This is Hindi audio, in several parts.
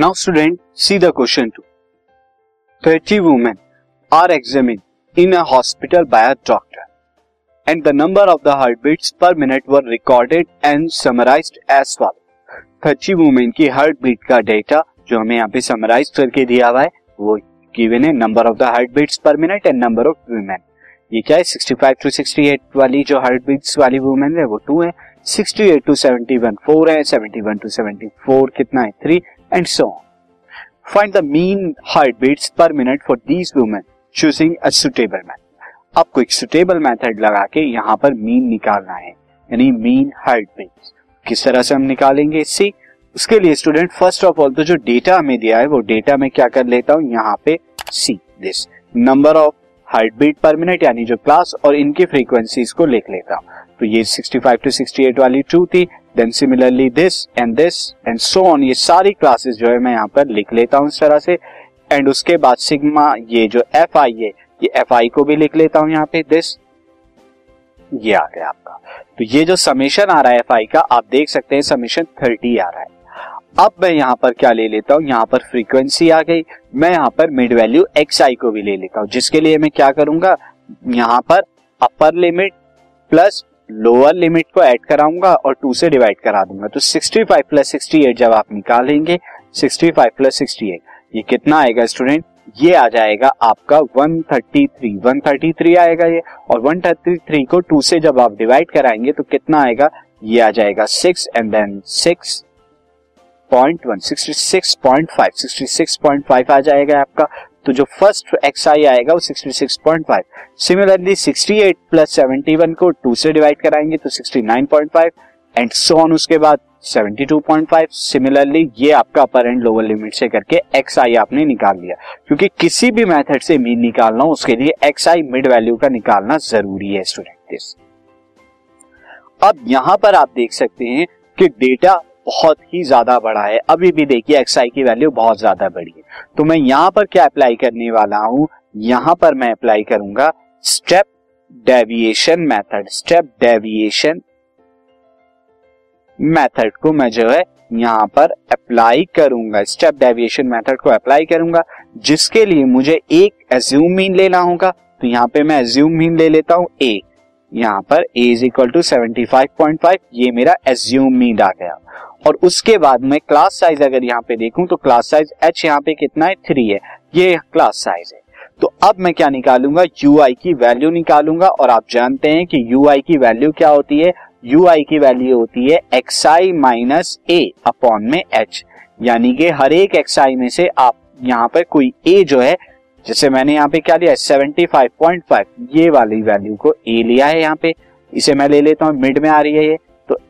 Now student see the two thirty women are examine in a hospital by a doctor and the number of the heart beats per minute were recorded and summarise as follow thirty women की हार्ट बीट का डेटा जो हमें यहाँ पे समराइज करके दिया हुआ है, वो गिवन है number of the heart beats per minute and number of women ये क्या है? 65 टू 68 वाली जो हार्ट बीट्स वाली वुमेन है, वो टू है. 68 टू 71 फोर है. 71 टू 74 कितना है? Three and so find the mean heart beats per minute for these women choosing a suitable method आपको एक सुटेबल मेथड लगा के यहाँ पर मीन निकालना है, यानी मीन हार्ट बीट्स किस तरह से हम निकालेंगे सी उसके लिए स्टूडेंट फ़र्स्ट ऑफ़ ऑल तो जो डेटा हमें दिया है, वो डेटा में क्या कर लेता हूँ? यहाँ पे see this number of heart beat per minute यानी जो क्लास और इनकी फ्रीक्वेंसीज को लिख लेता हूँ। तो ये 65 टू 68 वाली टू थी then similarly this and this and so on ये सारी क्लासेस जो है मैं यहाँ पर लिख लेता हूँ इस तरह से। एंड उसके बाद सिग्मा ये जो एफ़ आई है, ये एफ़ आई को भी लिख लेता हूँ यहाँ पे दिस ये आ गया आपका। तो ये जो समेशन आ रहा है एफ़ आई का, आप देख सकते हैं समेशन थर्टी आ रहा है। अब मैं यहाँ पर क्या ले लेता हूँ, यहाँ पर फ्रीक्वेंसी आ गई। मैं यहाँ पर मिड वैल्यू एक्स आई को भी ले लेता हूँ, जिसके लिए मैं क्या करूँगा, यहाँ पर upper limit plus lower limit को ऐड कराऊँगा और टू से डिवाइड करा दूँगा। तो 65 प्लस 68 जब आप निकालेंगे 65 प्लस 68 ये कितना आएगा स्टूडेंट ये आ जाएगा आपका 133 133 आएगा ये और 133 को टू से जब आप डिवाइड कराएँगे तो कितना आएगा? ये आ जाएगा six and then six point one sixty six point five sixty six point five आ जाएगा आपका। तो जो फ़र्स्ट एक्स आई आएगा वो sixty six point five similarly sixty eight plus seventy one को टू से डिवाइड कराएँगे तो sixty nine point five and so on उसके बाद seventy two point five similarly ये आपका अपर एंड लोअर लिमिट से करके एक्स आई आपने निकाल लिया। क्योंकि किसी भी मेथड से मीन निकालना, उसके लिए एक्स आई मिड वैल्यू का निकालना ज़रूरी है स्टूडेंट अब यहाँ पर आप देख सकते हैं कि डेटा बहुत ही ज़्यादा बड़ा है। अभी भी देखिए एक्स आई की वैल्यू बहुत ज़्यादा बड़ी है। तो मैं यहाँ पर क्या अप्लाई करने वाला हूँ? यहाँ पर मैं अप्लाई करूँगा step deviation method step deviation method को मैं जो है यहाँ पर अप्लाई करूँगा। स्टेप डेविएशन मेथड को अप्लाई करूँगा, जिसके लिए मुझे एक एज्यूम मीन लेना होगा। तो यहाँ पे मैं एज्यूम मीन ले लेता हूँ ए यहाँ पर a is equal to seventy five point five ये मेरा एज्यूम मीन आ गया। और उसके बाद में क्लास साइज़ अगर यहाँ पे देखूँ तो क्लास साइज़ एच यहाँ पे कितना है? थ्री है। ये क्लास साइज़ है। तो अब मैं क्या निकालूँगा? यू आई की वैल्यू निकालूँगा और आप जानते हैं कि यू आई की वैल्यू क्या होती है? यू आई की वैल्यू होती है x i minus a upon में एच यानी कि हर एक एक्स आई में से आप यहाँ पर कोई ए जो है, जैसे मैंने यहाँ पे क्या लिया सेवेंटी फाइव पॉइंट फाइव ये वाली वैल्यू को ए लिया है यहाँ पे। इसे मैं ले लेता हूँ। मिड में आ रही है ये।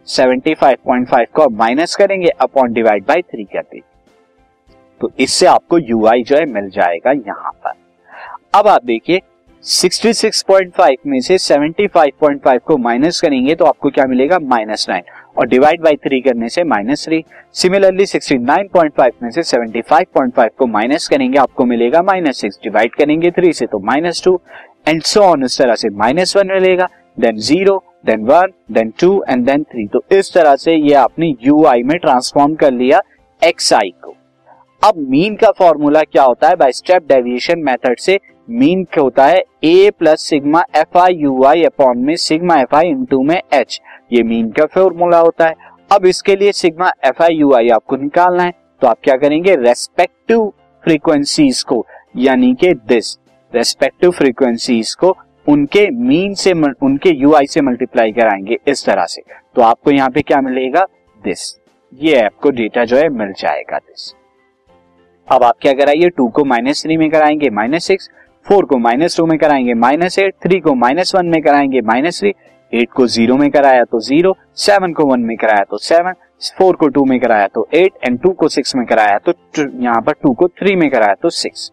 75.5 को माइनस करेंगे अपॉन डिवाइड बाय थ्री कर देंगे तो इससे आपको यू आई जो है मिल जाएगा यहाँ पर। अब आप देखिए 66.5 में से 75.5 को माइनस करेंगे तो आपको क्या मिलेगा? Minus nine. और डिवाइड बाई थ्री करने से माइनस थ्री। सिमिलरली 69.5 में से 75.5 को माइनस करेंगे, आपको मिलेगा माइनस सिक्स। डिवाइड करेंगे थ्री से तो minus two. And so on इस तरह से माइनस वन मिलेगा। Then zero then one then two and then three तो इस तरह से ये आपने यू आई में ट्रांसफॉर्म कर लिया एक्स आई को। अब मीन का फॉर्मूला क्या होता है? बाय स्टेप डेविएशन मेथड से मीन क्या होता है? A plus sigma f i u i upon में सिग्मा एफ़ आई इंटू में एच ये मीन का फॉर्मूला होता है। अब इसके लिए sigma f i u i आपको निकालना है। तो आप क्या करेंगे? रेस्पेक्टिव फ्रीक्वेंसीज को, यानी कि दिस रेस्पेक्टिव फ्रीक्वेंसीज को उनके मीन से उनके यू आई से मल्टीप्लाई कराएँगे इस तरह से। तो आपको यहाँ पे क्या मिलेगा? दिस ये आपको डेटा जो है, मिल जाएगा दिस अब आप क्या कराइए? टू को माइनस थ्री में कराएँगे माइनस सिक्स फोर को माइनस टू में कराएँगे माइनस एट थ्री को माइनस वन में कराएँगे माइनस थ्री एट को ज़ीरो में कराया तो ज़ीरो सेवन को वन में कराया तो सेवन फोर को टू में कराया तो एट एंड टू को सिक्स में कराया तो यहाँ पर टू को थ्री में कराया तो सिक्स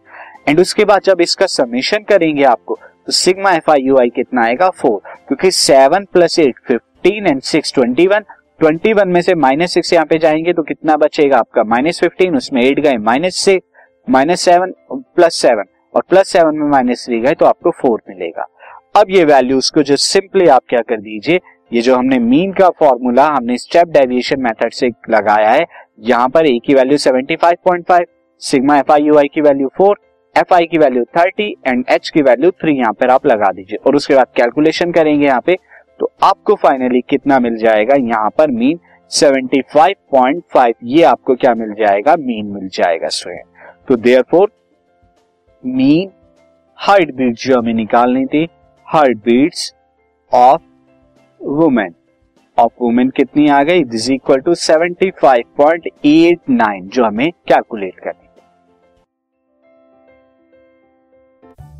एंड उसके बाद जब इसका समीशन करेंगे आपको तो sigma f i u i कितना आएगा? फोर क्योंकि seven plus eight fifteen and six twenty one twenty one में से माइनस सिक्स यहाँ पे जाएँगे तो कितना बचेगा आपका? माइनस फिफ्टीन उसमें एट गए। Minus six minus seven plus seven और प्लस सेवन में माइनस थ्री गए तो आपको फोर मिलेगा। अब ये वैल्यूज़ को जो सिंपली आप क्या कर दीजिए? ये जो हमने मीन का फॉर्मूला हमने स्टेप डेविएशन मेथड से लगाया है, यहाँ पर ए की value 75.5 sigma f i u i की वैल्यू 4 एफ़ आई की वैल्यू 30 एंड एच की वैल्यू थ्री यहाँ पर आप लगा दीजिए। और उसके बाद कैलकुलेशन करेंगे यहाँ पे तो आपको फाइनली कितना मिल जाएगा? यहाँ पर मीन 75.5 ये आपको क्या मिल जाएगा? मीन मिल जाएगा स्वयं। तो therefore mean heart beat जो हमें निकालनी थी। Heart beats of women of women कितनी आ गई? दिस इक्वल टू 75.89 जो हमें कैलकुलेट करनी